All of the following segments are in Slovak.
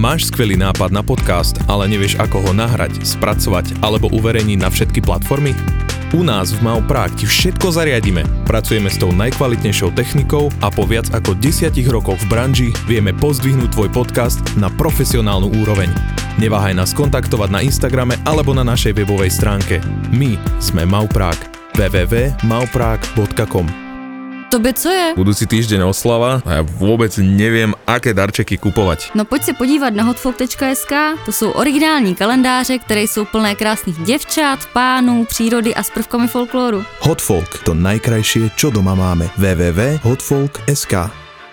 Máš skvelý nápad na podcast, ale nevieš ako ho nahrať, spracovať alebo uverejniť na všetky platformy? U nás v Mau ti všetko zariadíme. Pracujeme s tou najkvalitnejšou technikou a po viac ako 10 rokoch v branži vieme pozdvihnúť tvoj podcast na profesionálnu úroveň. Neváhaj nás kontaktovať na Instagrame alebo na našej webovej stránke. My sme Mau Prague. www.mauprague.com Tobě co je? Budúci týždeň oslava a ja vôbec neviem, aké darčeky kupovať. No pojď se podívat na hotfolk.sk, to jsou originální kalendáře, které jsou plné krásných děvčat, pánů, přírody a s prvkami folkloru. Hotfolk, to najkrajšie, čo doma máme. www.hotfolk.sk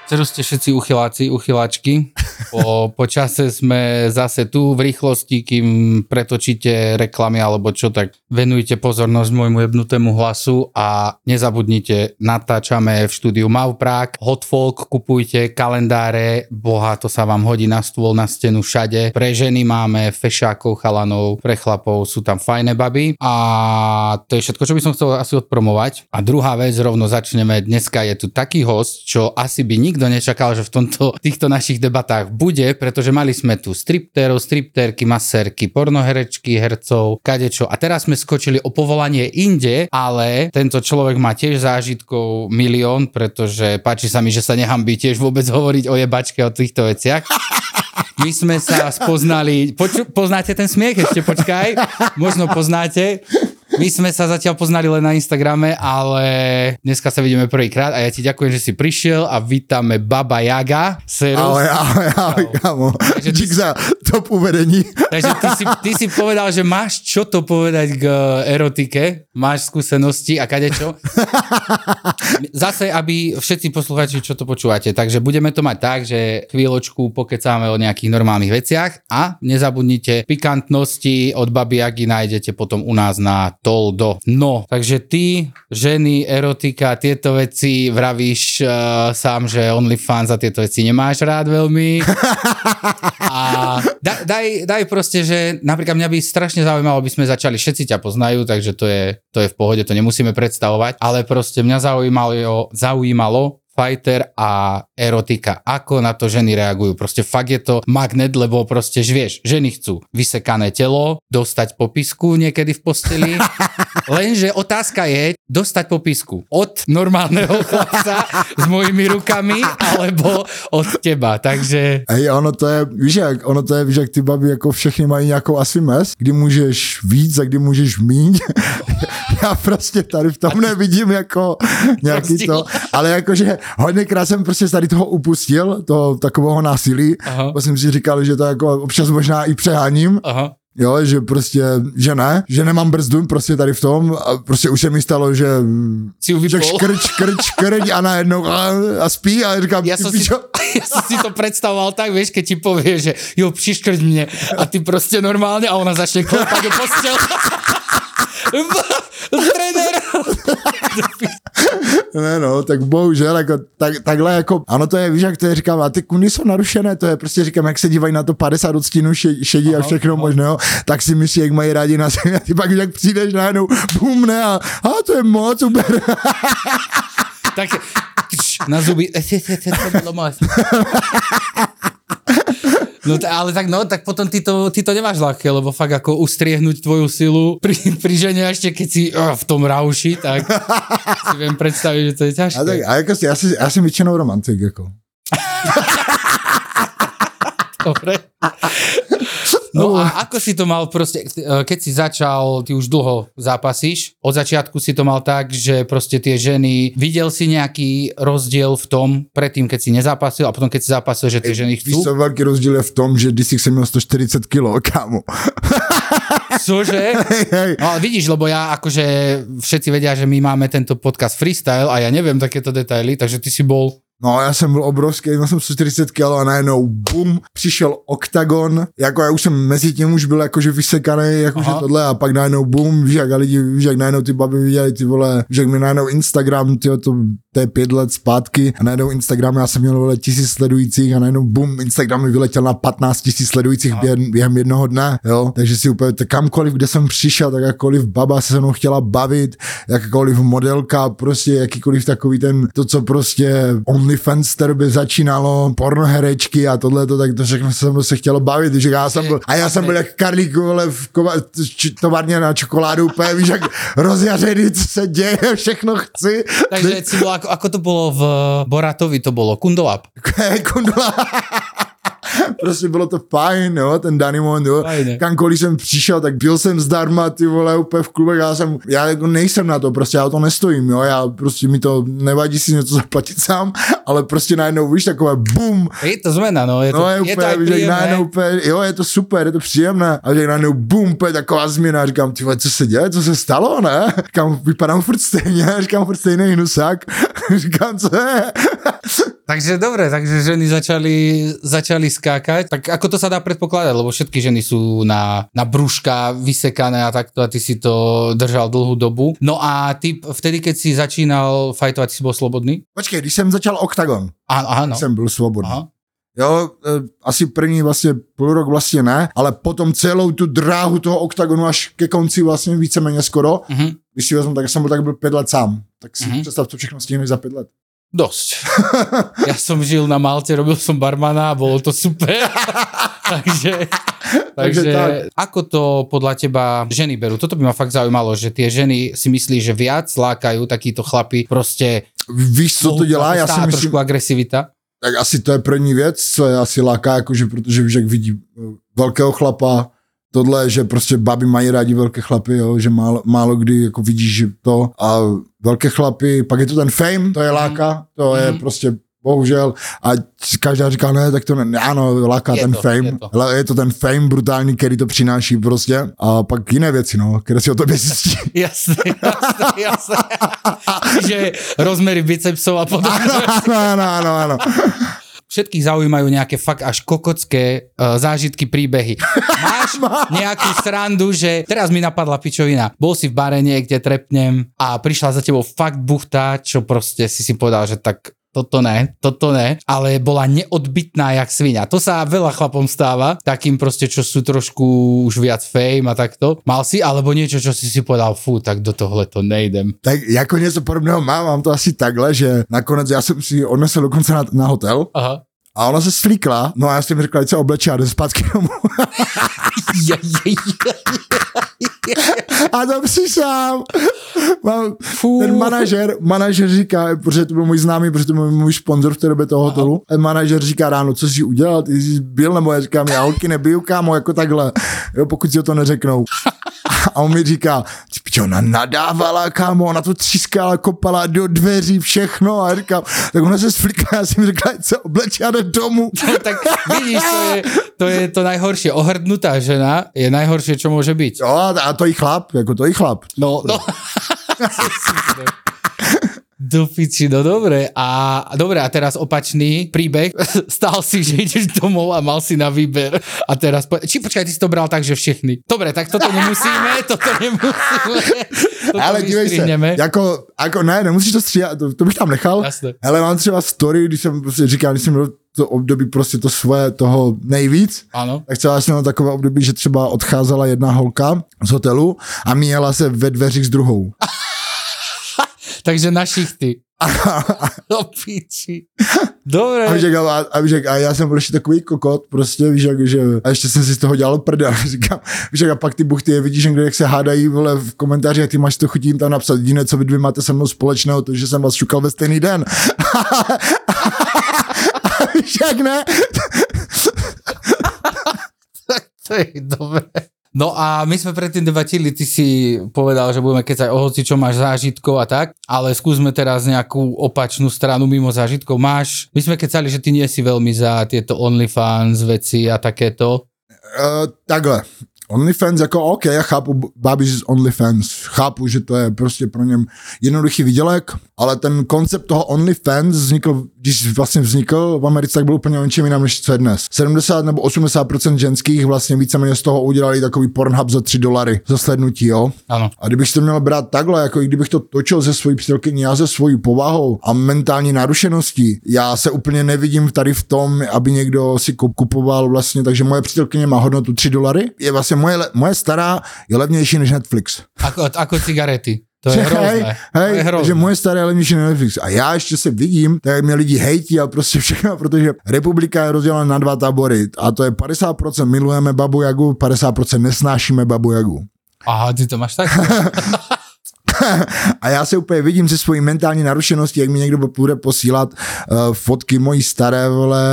Ceru ste všetci uchyláci, uchyláčky. Po, po čase sme zase tu v rýchlosti, kým pretočíte reklamy alebo čo, tak venujte pozornosť môjmu jebnutému hlasu a nezabudnite, natáčame v štúdiu Mauprák, Hotfolk, kupujte kalendáre, boha, to sa vám hodí na stôl, na stenu všade. Pre ženy máme fešákov, chalanov, pre chlapov sú tam fajné baby a to je všetko, čo by som chcel asi odpromovať. A druhá vec, rovno začneme, dneska je tu taký host, čo asi by nikto nečakal, že v tomto, týchto našich debatách bude, pretože mali sme tu striptérov, striptérky, maserky, pornoherečky, hercov, kadečo. A teraz sme skočili o povolanie inde, ale tento človek má tiež zážitkov milión, pretože páči sa mi, že sa nehambí tiež vôbec hovoriť o jebačke, o týchto veciach. My sme sa spoznali, poču, poznáte ten smiech? Ešte počkaj, možno poznáte. My sme sa zatiaľ poznali len na Instagrame, ale dneska sa vidíme prvýkrát a ja ti ďakujem, že si prišiel a vítame Baba Jaga. Serus. Ahoj, ahoj, ahoj, kámo. Dík za top uvedení. Takže ty si, ty si povedal, že máš čo to povedať k erotike, máš skúsenosti a kadečo. Zase, aby všetci posluchači, čo to počúvate, takže budeme to mať tak, že chvíľočku pokecáme o nejakých normálnych veciach a nezabudnite pikantnosti od Baby Jagy nájdete potom u nás na Toldo. No, takže ty, ženy, erotika, tieto veci vravíš uh, sám, že OnlyFans a tieto veci nemáš rád veľmi. a daj, daj, daj proste, že napríklad mňa by strašne zaujímalo, aby sme začali, všetci ťa poznajú, takže to je, to je v pohode, to nemusíme predstavovať, ale proste mňa zaujímalo, zaujímalo fighter a erotika. Ako na to ženy reagujú? Proste fakt je to magnet, lebo proste, vieš, ženy chcú vysekané telo, dostať popisku niekedy v posteli, lenže otázka je dostať popisku od normálneho chlapca s mojimi rukami, alebo od teba, takže... Hej, ono to je, víš jak, ono to je, víš jak ty baby jako všechny mají nějakou asi mes, kdy můžeš víc a kdy můžeš míň. Já prostě tady v tom nevidím jako nějaký to, ale jakože hodněkrát jsem prostě tady toho upustil, toho takového násilí. Aha. jsem si říkal, že to jako občas možná i přeháním. Aha. Jo, že prostě, že ne, že nemám brzdu prostě tady v tom a prostě už se mi stalo, že, že škrč, škrč, škrč a najednou a, a spí a říkám, ja som, si, ja som si to predstavoval tak, vieš, keď ti povie, že jo, přiškrť mne a ty prostě normálne a ona začne klopať do postel. Trenér! ne no, tak bohužel, jako, tak, takhle jako, ano to je, víš, jak to je, říkám, a ty kuny jsou narušené, to je prostě, říkám, jak se dívají na to 50 odstínů šedí a všechno aha. možného, tak si myslí, jak mají rádi na sebe, a ty pak, jak přijdeš najednou, bum, ne, a, a to je moc, super. tak na zuby, to bylo moc. No t- ale tak no, tak potom ty to, ty to nemáš ľahké, lebo fakt ako ustriehnúť tvoju silu pri, pri žene ešte keď si oh, v tom rauši, tak si viem predstaviť, že to je ťažké. A tak, a ako si, ja, si, ja som väčšinou romantik, ako. Dobre. No a ako si to mal proste, e, keď si začal, ty už dlho zápasíš, od začiatku si to mal tak, že proste tie ženy, videl si nejaký rozdiel v tom, predtým, keď si nezápasil a potom, keď si zápasil, že tie ženy chcú? Víš, veľký rozdiel je v tom, že když si měl 140 kg, kámo. Cože? No ale vidíš, lebo ja akože všetci vedia, že my máme tento podcast freestyle a ja neviem takéto detaily, takže ty si bol No já jsem byl obrovský, měl jsem 140 kg a najednou bum, přišel oktagon, jako já už jsem mezi tím už byl jakože vysekaný, jakože tohle a pak najednou bum, víš jak a lidi, víš jak najednou ty baby viděli ty vole, že jak mi najednou Instagram, tyjo, to to je pět let zpátky a najednou Instagram, já jsem měl vole tisíc sledujících a najednou bum, Instagram mi vyletěl na 15 tisíc sledujících během, během jednoho dne, jo, takže si úplně kamkoliv, kde jsem přišel, tak jakkoliv baba se se mnou chtěla bavit, jakkoliv modelka, prostě jakýkoliv takový ten, to, co prostě OnlyFans té době začínalo, pornoherečky a tohle, to, tak to všechno se mnou se chtělo bavit, že já jsem byl, a já jsem byl jak Karlík, vole, v kova, továrně na čokoládu, úplně, víš, jak rozjařený, co se děje, všechno chci. Takže si bol, ako, ako to bolo v Boratovi, to bolo Kundolab. Kundla. prostě bylo to fajn, jo, ten daný moment, jo. Fajne. Kamkoliv jsem přišel, tak byl jsem zdarma, ty vole, úplně v klubech, já jsem, já jako nejsem na to, prostě já o to nestojím, jo, já prostě mi to nevadí si něco zaplatit sám, ale prostě najednou, víš, takové bum, Je to zmena, no. Je to, no je, je, úplně, to aj víš, najednou úplně, jo, je to super, je to příjemné, a že najednou bum, úplně taková změna, říkám, ty vole, co se děje, co se stalo, ne? Říkám, vypadám furt stejně, říkám, furt stejný hnusák, říkám, co je? Takže dobre, takže ženy začali, začali skákať. Tak ako to sa dá predpokladať, lebo všetky ženy sú na, na brúška vysekané a takto a ty si to držal dlhú dobu. No a ty vtedy, keď si začínal fajtovať, si bol slobodný? Počkej, když jsem začal Octagon, Áno, áno. jsem byl svobodný. Aha. Jo, e, asi první vlastně půl rok vlastně ne, ale potom celou tu dráhu toho oktagonu až ke konci vlastně víceméně skoro, Mhm. když si vezmu, tak jsem byl tak byl pět let sám. Tak si Mhm. představ, co všechno stihneš za pět let. Dosť. Ja som žil na Malte, robil som barmana a bolo to super. takže, takže tak. ako to podľa teba ženy berú? Toto by ma fakt zaujímalo, že tie ženy si myslí, že viac lákajú takíto chlapi, proste Víš, co to dělá? Já si myslím, trošku agresivita. tak asi to je první věc, co je asi láká, jakože, protože víš, jak vidí eh, velkého chlapa, tohle, že prostě baby mají rádi velké chlapy, jo, že málo, málo kdy jako vidíš to a velké chlapy, pak je to ten fame, to je láka, to je Mhm. prostě bohužel a každá říká, ne, tak to ne, ano, láká Je ten to, fame, je to. je to ten fame brutální, který to přináší prostě a pak jiné věci, no, které si o tobě zjistí. Jasné, jasné, jasné. že rozmery bicepsov a podobne. ano, ano, ano, ano. Všetkých zaujímajú nejaké fakt až kokocké uh, zážitky, príbehy. Máš nejakú srandu, že teraz mi napadla pičovina. Bol si v bare niekde, trepnem a prišla za tebou fakt buchta, čo proste si si povedal, že tak toto ne, toto ne, ale bola neodbitná jak svinia. To sa veľa chlapom stáva, takým proste, čo sú trošku už viac fame a takto. Mal si, alebo niečo, čo si si povedal, fú, tak do tohle to nejdem. Tak jako něco podobného mám, mám to asi takhle, že nakonec já jsem si odnesl dokonce na, na hotel Aha. A ona se slíkla, no a já jsem řekla, ať se obleče a jde zpátky domů. A to přišel. Mám, Fú. ten manažer, manažer říká, protože to byl můj známý, protože to byl můj sponzor v té době toho hotelu, a manažer říká ráno, co jsi udělal, ty jsi byl, nebo já říkám, já holky nebiju, kámo, jako takhle, jo, pokud si o to neřeknou. A on mi ty pičo, ona nadávala, kámo, ona to třískala, kopala do dveří, všechno a říkám, tak ona se sflikla, já jsem ať se obleče a jde domů. No, tak vidíš, to je, to je to najhoršie. Ohrdnutá žena je najhoršie, čo môže byť. Jo, a to i chlap, jako to i chlap. No, no. Do piči, no dobre. A dobre, a teraz opačný príbeh. Stál si, že ideš domov a mal si na výber. A teraz, po... či počkaj, ty si to bral tak, že všechny. Dobre, tak toto nemusíme, toto nemusíme. Toto Ale dívej se, jako, jako ne, nemusíš to stříhat, to, to bych tam nechal. Jasné. Ale mám třeba story, když jsem prostě říkal, když jsem měl to období prostě to svoje toho nejvíc, Áno. tak třeba jsem měl takové období, že třeba odcházela jedna holka z hotelu a míjela se ve dveřích s druhou. Takže na šichty. Do piči. Dobre. A, víš, jak, a, a, víš, jak, a já jsem byl ještě takový kokot, prostě, víš, jak, že, a ještě jsem si z toho dělal prdel, říkám, víš, jak, a pak ty buchty je vidíš někde, jak se hádají, vole, v komentářích, a ty máš to chutím tam napsat, jediné, co vy dvě máte se mnou společného, to, že jsem vás šukal ve stejný den. a víš, jak ne? To je dobré. No a my sme predtým debatili, ty si povedal, že budeme keď aj o hoci, čo máš zážitkov a tak, ale skúsme teraz nejakú opačnú stranu mimo zážitkov. Máš, my sme kecali, že ty nie si veľmi za tieto OnlyFans veci a takéto. Uh, takhle. OnlyFans jako OK, já chápu báby z OnlyFans, chápu, že to je prostě pro něm jednoduchý výdělek, ale ten koncept toho OnlyFans vznikl, když vlastně vznikl v Americe, tak byl úplně o něčem jiném, než co je dnes. 70 nebo 80% ženských vlastně víceméně z toho udělali takový Pornhub za 3 dolary za slednutí, jo. Áno. A kdybych to měl brát takhle, jako i kdybych to točil ze svojí přítelkyní, já ze svojí povahou a mentální narušeností, já se úplně nevidím tady v tom, aby někdo si kup- kupoval vlastně, takže moje přítelkyně má hodnotu 3 dolary, je vlastně moje, moje stará je levnější než Netflix. Ako, ako cigarety. To je hej, hrozné. to hej, je hrozné. že moje staré je levnější než Netflix. A já ještě se vidím, tak mě lidi hejtí a prostě všechno, protože republika je rozdělena na dva tábory a to je 50% milujeme Babu Jagu, 50% nesnášíme Babu Jagu. Aha, ty to máš tak? A já se úplně vidím ze svojí mentální narušenosti, jak mi někdo bude posílat uh, fotky mojí staré, vole,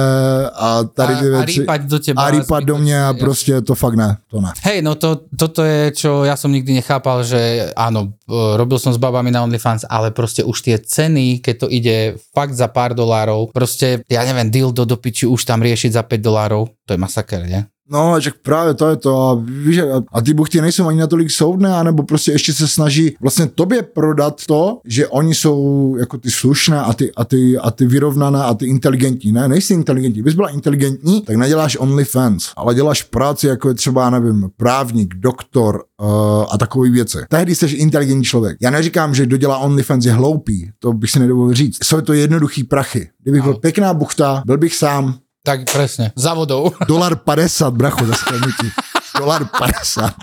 a tady ty a, a věci. rýpať do teba. a rýpať do mě a prostě to fakt ne, to ne. Hej, no to, toto je, čo ja som nikdy nechápal, že áno, e, robil som s babami na OnlyFans, ale proste už tie ceny, keď to ide fakt za pár dolárov, proste, ja neviem, dildo do piči už tam riešiť za 5 dolárov, to je masaker, ne? No, že právě to je to. A, víš, a- ty buchty nejsou ani natolik soudné, anebo prostě ještě se snaží vlastně tobě prodat to, že oni jsou jako ty slušné a ty, a ty, a ty vyrovnané a ty inteligentní. Ne, nejsi inteligentní. Kdybys byla inteligentní, tak neděláš OnlyFans, ale děláš práci jako je třeba, nevím, právník, doktor uh, a takové věci. Tehdy jsi inteligentní člověk. Já neříkám, že kdo dělá OnlyFans je hloupý, to bych si nedovolil říct. Jsou to jednoduchý prachy. Kdybych byl pěkná buchta, byl bych sám, Tak presne, za vodou. Dolar 50, bracho, za sklenutí. Dolar 50.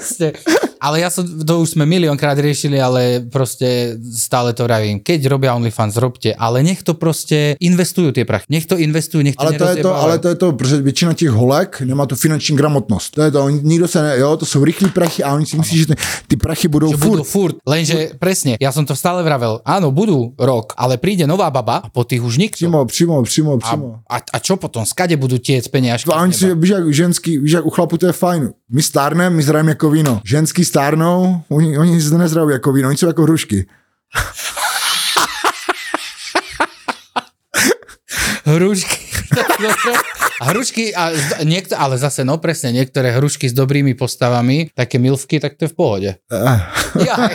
proste. Ale ja som, to už sme miliónkrát riešili, ale proste stále to vravím. Keď robia OnlyFans, robte, ale nech to proste investujú tie prachy. Nech to investujú, nech to Ale to je to, ale to je to, protože většina těch holek nemá tu finanční gramotnost. To je to, nikdo se ne, jo, to jsou rychlí prachy a oni si myslí, že ty, ty prachy budou že furt. budú furt. Lenže presne, ja som to stále vravel, áno, budú rok, ale príde nová baba a po tých už nikto. Přímo, přímo, přímo, A, přímo. a, a čo potom? Skade budú tiec peniažky? A oni si, víš jak ženský, víš jak u chlapu to je fajn. My stárneme, my zrajeme jako víno. Ženský stárnou, oni, oni zde nezrají jako víno, oni jsou jako hrušky. Hrušky. A hrušky, a, niekto, ale zase no presne, niektoré hrušky s dobrými postavami, také milvky, tak to je v pohode. Jaj.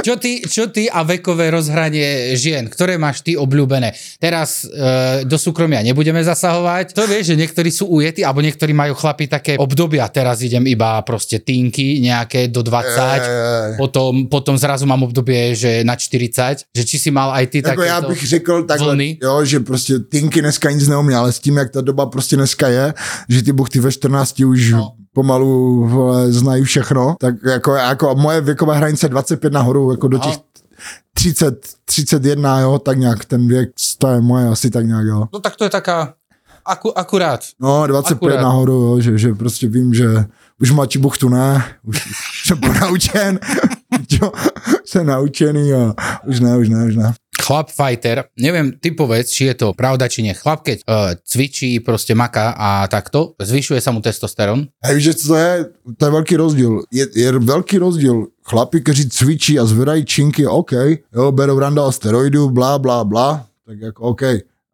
Čo ty, čo ty a vekové rozhranie žien, ktoré máš ty obľúbené? Teraz e, do súkromia nebudeme zasahovať. To vieš, že niektorí sú ujetí, alebo niektorí majú chlapi také obdobia. Teraz idem iba proste týnky nejaké do 20, Eh. potom, potom zrazu mám obdobie, že na 40, že či si mal aj ty já takéto bych řekl takhle, vlny? jo, že prostě Tinky dneska nic neumí, ale s tím, jak ta doba prostě dneska je, že ty buchty ve 14 už No. pomalu vole, znají všechno, tak jako, jako moje věková hranice 25 nahoru, jako do těch 30, 31, jo, tak nějak ten věk, to je moje asi tak nějak, jo. No tak to je taká aku, akurát. No, 25 Akurát. nahoru, jo, že, že prostě vím, že už mladší buchtu ne, už jsem ponaučen, jo, jsem naučený a už ne, už ne, už ne. Chlap fighter, neviem, ty povedz, či je to pravda, či nie. Chlap, keď uh, cvičí, proste maká a takto, zvyšuje sa mu testosterón. Hej, víš, to je? To je velký rozdíl. Je, je velký rozdíl. Chlapi, kteří cvičí a zvedají činky, OK, jo, berou randal steroidů, blá, blá, blá, tak jako OK.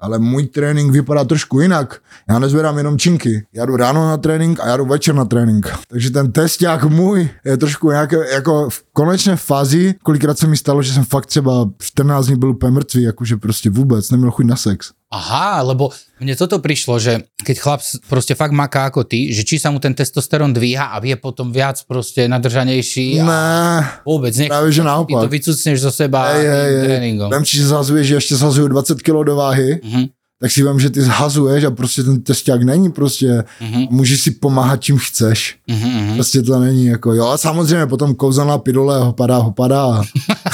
Ale můj trénink vypadá trošku jinak. Já nezvedám jenom činky. Já jdu ráno na trénink a já jdu večer na trénink. Takže ten testák můj je trošku nějaké, jako v konečné fázi, kolikrát se mi stalo, že jsem fakt třeba 14 dní byl úplně mrtvý, jakože prostě vůbec neměl chuť na sex. Aha, lebo mne toto prišlo, že keď chlap proste fakt maká ako ty, že či sa mu ten testosterón dvíha a vie potom viac proste nadržanejší a Ne, vôbec nech právě že ty to naopak. vycucneš zo seba Hej, hej, tréningom. Vem, či zhazuješ, že ještě zhazuju 20 kg do váhy, Mhm, tak si vím, že ty zhazuješ a prostě ten testák není prostě, mhm, můžeš si pomáhat čím chceš. mhm, mhm. Prostě to není jako, jo, a samozřejmě potom kouzelná pidole hopadá, hopadá.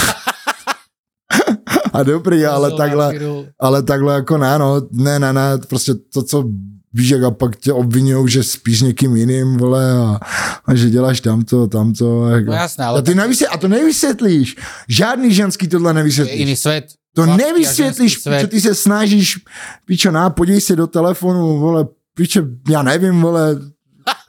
a dobrý, ale takhle, ale takhle jako ne, no, ne, ne, ne, prostě to, co víš, jak a pak tě obvinujou, že spíš někým jiným, vole, a, a že děláš tamto, tamto. a Jako. No jasné, a, ale ty nevysvět, a to nevysvětlíš. Žádný ženský tohle je nevysvětlíš. iný svet. To Chlapský a nevysvětlíš, čo ty se snažíš, pičo, na, podívej se do telefonu, vole, pičo, já nevím, vole,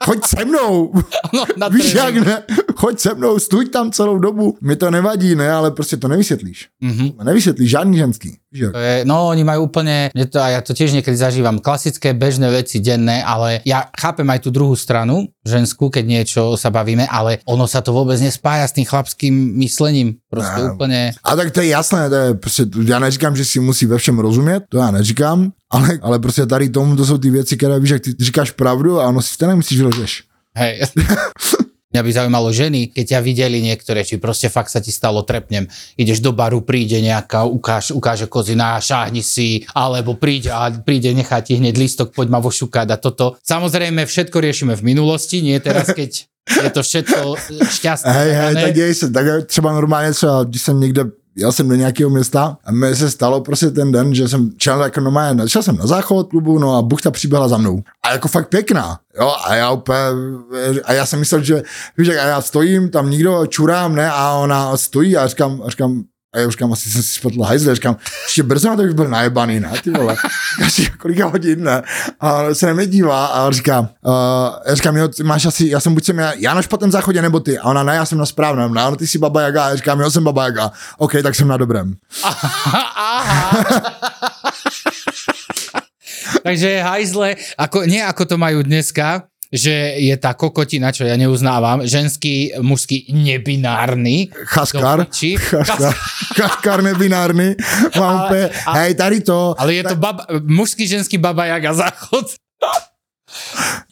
choď se mnou, No, na víš jak ne, choď se mnou, stůj tam celou dobu. Mi to nevadí, ne, ale prostě to nevysvětlíš. Mhm. Nevysvětlíš žádný ženský. To je, no oni majú úplne, to, a ja to tiež niekedy zažívam, klasické bežné veci denné, ale ja chápem aj tú druhú stranu, ženskú, keď niečo sa bavíme, ale ono sa to vôbec nespája s tým chlapským myslením. Proste Ne. úplne... A tak to je jasné, to je prostě, já neříkám, že si musí ve všem rozumět, to já neříkám, ale, ale prostě tady tomu to jsou ty věci, které víš, jak ty říkáš pravdu a ono si to nemyslíš, že lžeš. Hej. Mňa by zaujímalo ženy, keď ťa videli niektoré, či proste fakt sa ti stalo trepnem, ideš do baru, príde nejaká, ukáž, ukáže kozina, šáhni si, alebo príde a príde, nechá ti hneď listok, poď ma vošukať a toto. Samozrejme, všetko riešime v minulosti, nie teraz, keď je to všetko šťastné. Hej, hej, tak děj se, tak třeba normálně třeba, když jsem někde jel jsem do nějakého města a mi se stalo prostě ten den, že jsem čel jako normálně, šel jsem na záchod klubu, no a buchta přiběhla za mnou. A jako fakt pěkná, jo, a já úplně, a já jsem myslel, že, víš, a já stojím, tam nikdo čurám, ne, a ona stojí a říkám, a říkám, a já už říkám, asi jsem si spotl hajzle, říkám, ještě brzo na to už byl najebaný, ne, ty vole. Říkám si, kolika hodin, ne. A se na mě dívá a říká, uh, já říkám, jo, ty máš asi, já jsem buď jsem já, já na špatném záchodě, nebo ty. A ona, ne, já jsem na správném, ne, no, ty jsi baba Jaga. Já říkám, jo, jsem baba Jaga. OK, tak jsem na dobrém. Takže hajzle, ako, nie ako to majú dneska, že je tá kokotina, čo ja neuznávam, ženský, mužský, nebinárny. Chaskar. Chaskar, chaskar nebinárny. Mám Ale- úplně, a- hej, tady to, Ale je to baba, mužský, ženský baba jaga záchod.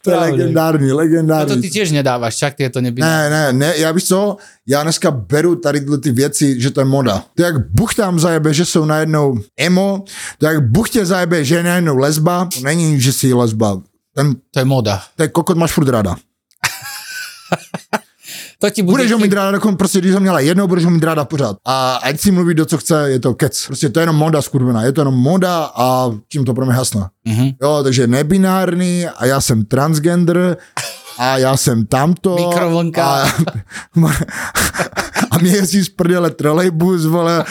to je Pravda. legendární, No to legendární. ty tiež nedávaš, však tieto nebinárne. Ne, ne, ne, já víš co, já dneska beru tady ty věci, že to je moda. To je jak Bůh tam zajebe, že jsou najednou emo, to je jak Bůh tě zajebe, že je najednou lesba, to není, že jsi lesba. Ten, To je moda. ten kokot máš furt ráda. To ti bude... Budeš ho mít ráda, dokonce prostě, když ho měla jednou, budeš ho mít ráda pořád. A ať si mluví, do co chce, je to kec. Prostě to je jenom moda, skurvená. Je to jenom moda a tím to pro mě hasne. Mhm. Jo, takže nebinární a já jsem transgender a já jsem tamto. Mikrovlnka. A, a mě jezdí z prdele trolejbus, vole.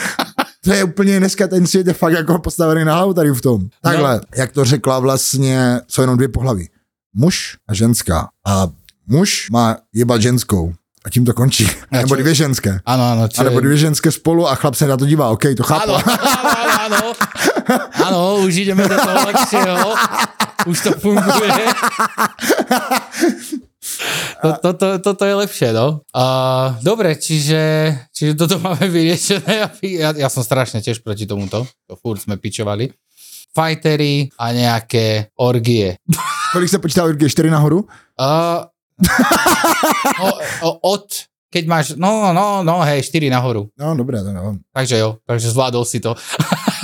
To je úplně dneska ten svět je fakt jako postavený na hlavu tady v tom. Takhle, no. jak to řekla vlastně, jsou jenom dvě pohlaví. Muž a ženská. A muž má jebat ženskou. A tím to končí. A nebo dvě ženské. Áno, áno. Čo A nebo dvě ženské spolu a chlap se na to dívá. OK, to chápu. Áno, áno, áno. Áno, už ideme do toho lepšieho. Už to funguje. To, toto, toto je lepšie, no. Uh, dobre, čiže, čiže toto máme vyriešené. Ja, ja som strašne tiež proti tomuto. To furt sme pičovali. Fightery a nejaké orgie. Kolik se počítá, je 4 nahoru? Uh, o, o, od, keď máš, no, no, no, hej, 4 nahoru. No, dobré, to nevím. Takže jo, takže zvládol si to.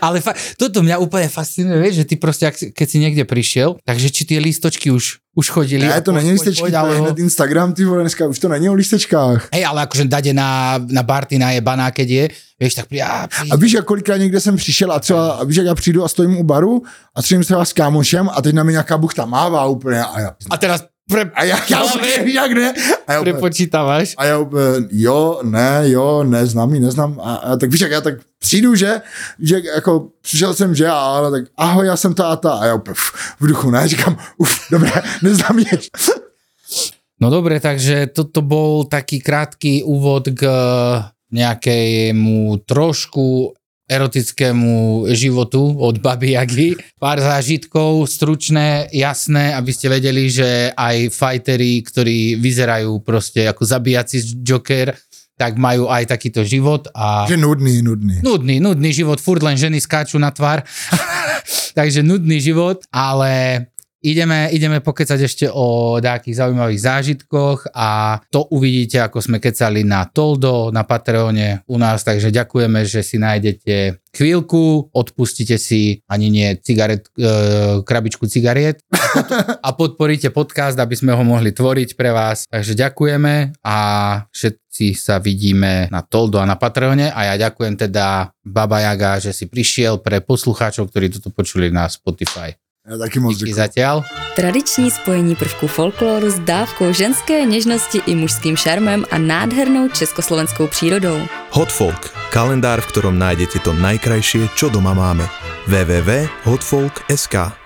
Ale fa- toto mňa úplne fascinuje, vieš, že ty proste, ak, keď si niekde prišiel, takže či tie lístočky už, už chodili. Ne, to není poď, to je hned Instagram, ty vole, dneska už to není o lístečkách. Hej, ale akože dade na, na barty najebaná, keď je, vieš, tak pri, a, pri, A víš, jak kolikrát někde jsem přišel a třeba, a víš, jak já přijdu a stojím u baru a třeba třeba s kámošem a teď na mě nějaká buchta mává úplně a já, a teraz pre, a úplně, víš, jak ne? A úplně, prepočítavaš. a úplně, jo, ne, jo, neznám neznám. A, a tak víš, jak já tak přijdu, že, že jako přišel jsem, že, ale tak ahoj, já jsem ta a. A já úplně v duchu, ne, říkám, uf, dobré, neznám je. No dobre, takže toto bol taký krátky úvod k nejakému trošku erotickému životu od Baby Jagy. Pár zážitkov, stručné, jasné, aby ste vedeli, že aj fightery, ktorí vyzerajú proste ako zabíjaci Joker, tak majú aj takýto život a Že nudný, nudný. nudný, nudný život, furt len ženy skáču na tvár. Takže nudný život, ale ideme, ideme pokecať ešte o nejakých zaujímavých zážitkoch a to uvidíte, ako sme kecali na Toldo, na Patreone u nás, takže ďakujeme, že si nájdete chvíľku, odpustíte si ani nie cigaret, e, krabičku cigariet a podporíte podcast, aby sme ho mohli tvoriť pre vás. Takže ďakujeme a všetci sa vidíme na Toldo a na Patreone a ja ďakujem teda Baba Jaga, že si prišiel pre poslucháčov, ktorí toto počuli na Spotify. Já taky moc Díky zatiaľ. Tradiční spojení prvků folkloru s dávkou ženské nežnosti i mužským šarmem a nádhernou československou přírodou. Hotfolk, kalendár, v ktorom nájdete to najkrajšie, čo doma máme. www.hotfolk.sk